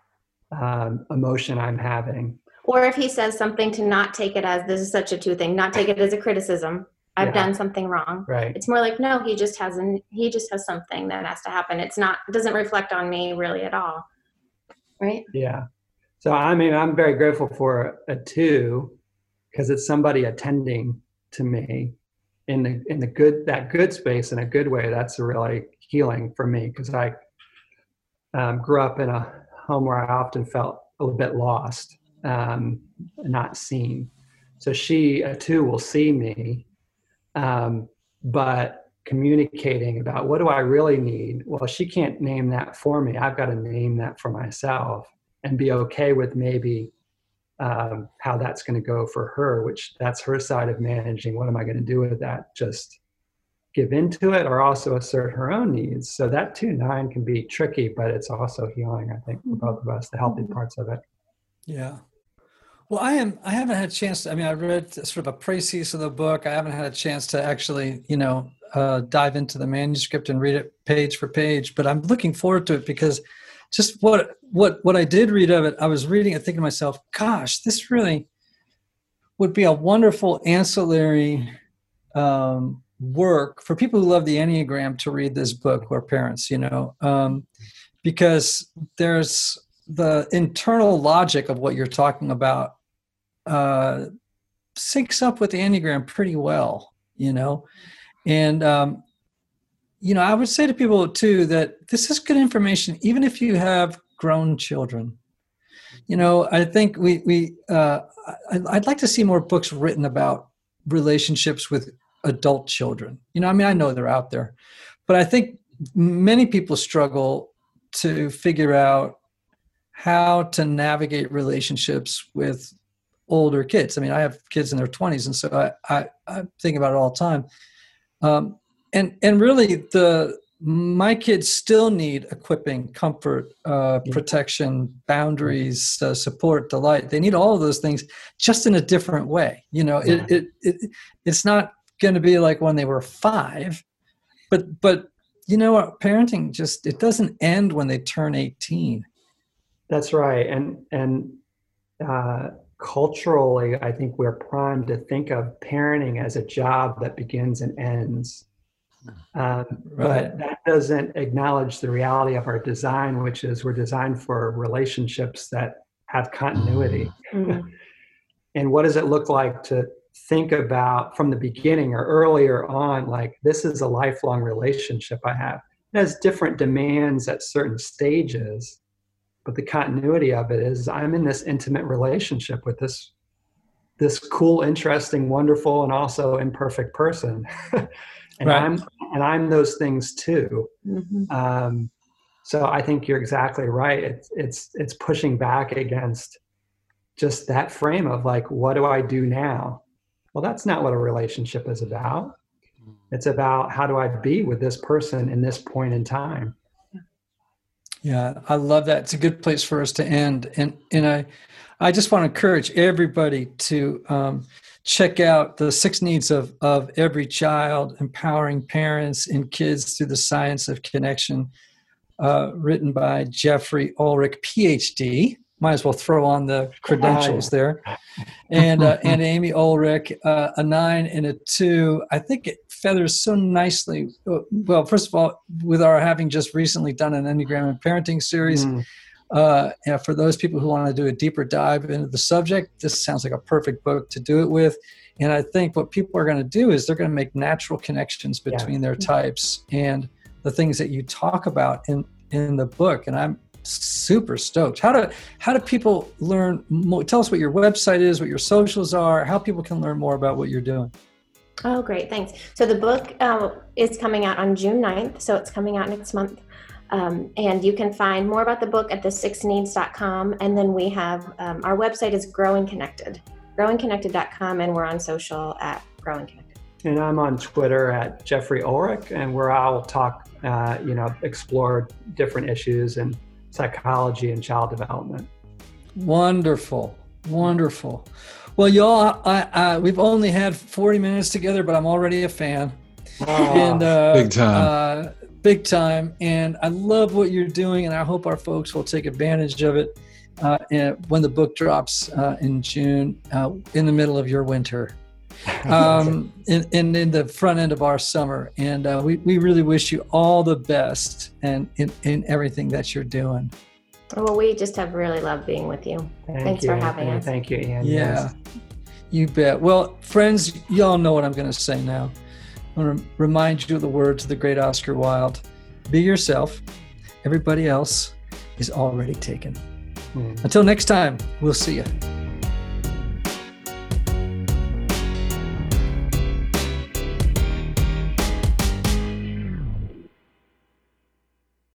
um, emotion i'm having. Or if he says something to not take it as this is such a two thing not take it as a criticism. I've Yeah. done something wrong. Right. It's more like no he just hasn't he just has something that has to happen. It's not doesn't reflect on me really at all right? Yeah. So i mean i'm very grateful for a two because it's somebody attending to me in the in the good that good space in a good way. That's really healing for me because i um, grew up in a home where i often felt a little bit lost um, not seen. So she a two will see me um, but communicating about what do i really need well she can't name that for me i've got to name that for myself and be okay with maybe um, how that's going to go for her, which that's her side of managing. What am I going to do with that? Just give into it or also assert her own needs. So that two nine can be tricky, but it's also healing, I think, for both of us, the healthy parts of it. Yeah. Well, I am. I haven't had a chance. To, I mean, I read sort of a preface of the book. I haven't had a chance to actually, you know, uh, dive into the manuscript and read it page for page. But I'm looking forward to it because just what what what I did read of it, I was reading and thinking to myself, "Gosh, this really would be a wonderful ancillary um, work for people who love the Enneagram to read this book or parents." You know, um, because there's the internal logic of what you're talking about uh, syncs up with the enneagram pretty well you know? And um, you know i would say to people too that this is good information even if you have grown children. You know i think we we uh, i'd like to see more books written about relationships with adult children. You know i mean i know they're out there but i think many people struggle to figure out how to navigate relationships with older kids. I mean, I have kids in their 20s, and so I, I, I think about it all the time. Um, and and really, the my kids still need equipping, comfort, uh, Yeah. protection, boundaries, uh, support, delight. They need all of those things, just in a different way. You know, Yeah. it, it, it it's not going to be like when they were five, but but you know what? Parenting just it doesn't end when they turn 18. That's right. And, and, uh, culturally, I think we're primed to think of parenting as a job that begins and ends. Um, Right. But that doesn't acknowledge the reality of our design, which is we're designed for relationships that have continuity. Mhm. [LAUGHS] And what does it look like to think about from the beginning or earlier on, like this is a lifelong relationship I have? It has different demands at certain stages, but the continuity of it is I'm in this intimate relationship with this this cool, interesting, wonderful, and also imperfect person. [LAUGHS] and Right. I'm and I'm those things too. Mhm. Um, so I think you're exactly right. It's it's it's pushing back against just that frame of like, what do I do now? Well, that's not what a relationship is about. It's about how do I be with this person in this point in time. Yeah, I love that. It's a good place for us to end, and and I, I just want to encourage everybody to um, check out the six needs of of every child, empowering parents and kids through the science of connection, uh, written by Jeffrey Olrick, PhD. Might as well throw on the credentials there, and uh, and Amy Olrick, uh, a nine and a two. I think it feathers so nicely. uh, Well, first of all, with our having just recently done an Enneagram and Parenting series, Mm, uh, and for those people who want to do a deeper dive into the subject, this sounds like a perfect book to do it with. And I think what people are going to do is they're going to make natural connections Yeah. between their types and the things that you talk about in in the book. And I'm super stoked. How do how do people learn more? Tell us what your website is, what your socials are, how people can learn more about what you're doing. Oh, great. Thanks. So the book uh, is coming out on June 9th. So it's coming out next month. Um, and you can find more about the book at the6needs.com. And then we have um, our website is Growing Connected, growingconnected.com, and we're on social at Growing Connected. And I'm on Twitter at Jeffrey Olrick, and where I'll talk, uh, you know, explore different issues in psychology and child development. Wonderful, wonderful. Well, y'all, I, I, we've only had 40 minutes together, but I'm already a fan. Oh, and uh, big time. Uh, big time. And I love what you're doing, and I hope our folks will take advantage of it uh, when the book drops uh, in June, uh, in the middle of your winter. [LAUGHS] um, and, in, in the front end of our summer. And uh, we, we really wish you all the best and in, in everything that you're doing. Well, we just have really loved being with you. Thank Thanks you, for having Anthony. us. Thank you, Ian. Yeah, Yes. you bet. Well, friends, y'all know what I'm going to say now. I'm going to remind you of the words of the great Oscar Wilde Be yourself, everybody else is already taken. Mm. Until next time, we'll see you.